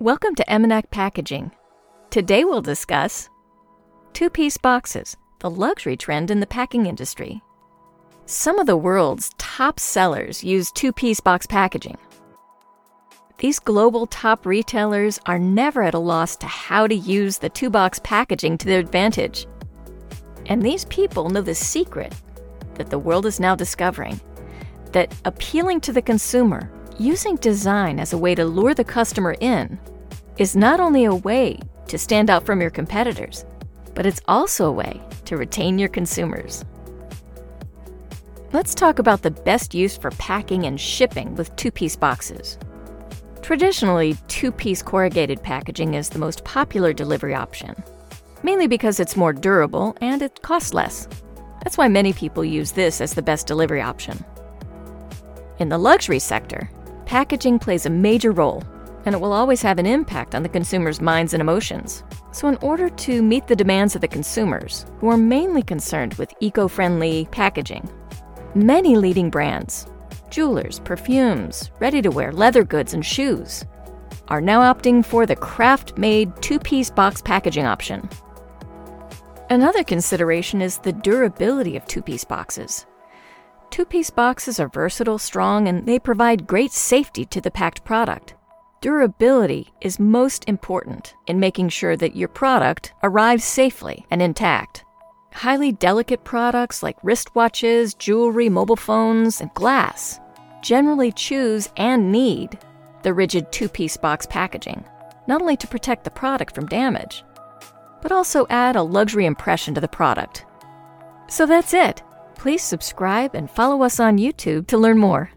Welcome to Emenac Packaging. Today we'll discuss two piece boxes, the luxury trend in the packing industry. Some of the world's top sellers use two piece box packaging. These global top retailers are never at a loss to how to use the two box packaging to their advantage. And these people know the secret that the world is now discovering that appealing to the consumer, using design as a way to lure the customer in, is not only a way to stand out from your competitors, but it's also a way to retain your consumers. Let's talk about the best use for packing and shipping with two piece boxes. Traditionally, two piece corrugated packaging is the most popular delivery option, mainly because it's more durable and it costs less. That's why many people use this as the best delivery option. In the luxury sector, packaging plays a major role, and it will always have an impact on the consumer's minds and emotions. So, in order to meet the demands of the consumers, who are mainly concerned with eco friendly packaging, many leading brands, jewelers, perfumes, ready to wear leather goods, and shoes, are now opting for the craft made two piece box packaging option. Another consideration is the durability of two piece boxes. Two piece boxes are versatile, strong, and they provide great safety to the packed product. Durability is most important in making sure that your product arrives safely and intact. Highly delicate products like wristwatches, jewelry, mobile phones, and glass generally choose and need the rigid two piece box packaging, not only to protect the product from damage, but also add a luxury impression to the product. So that's it. Please subscribe and follow us on YouTube to learn more.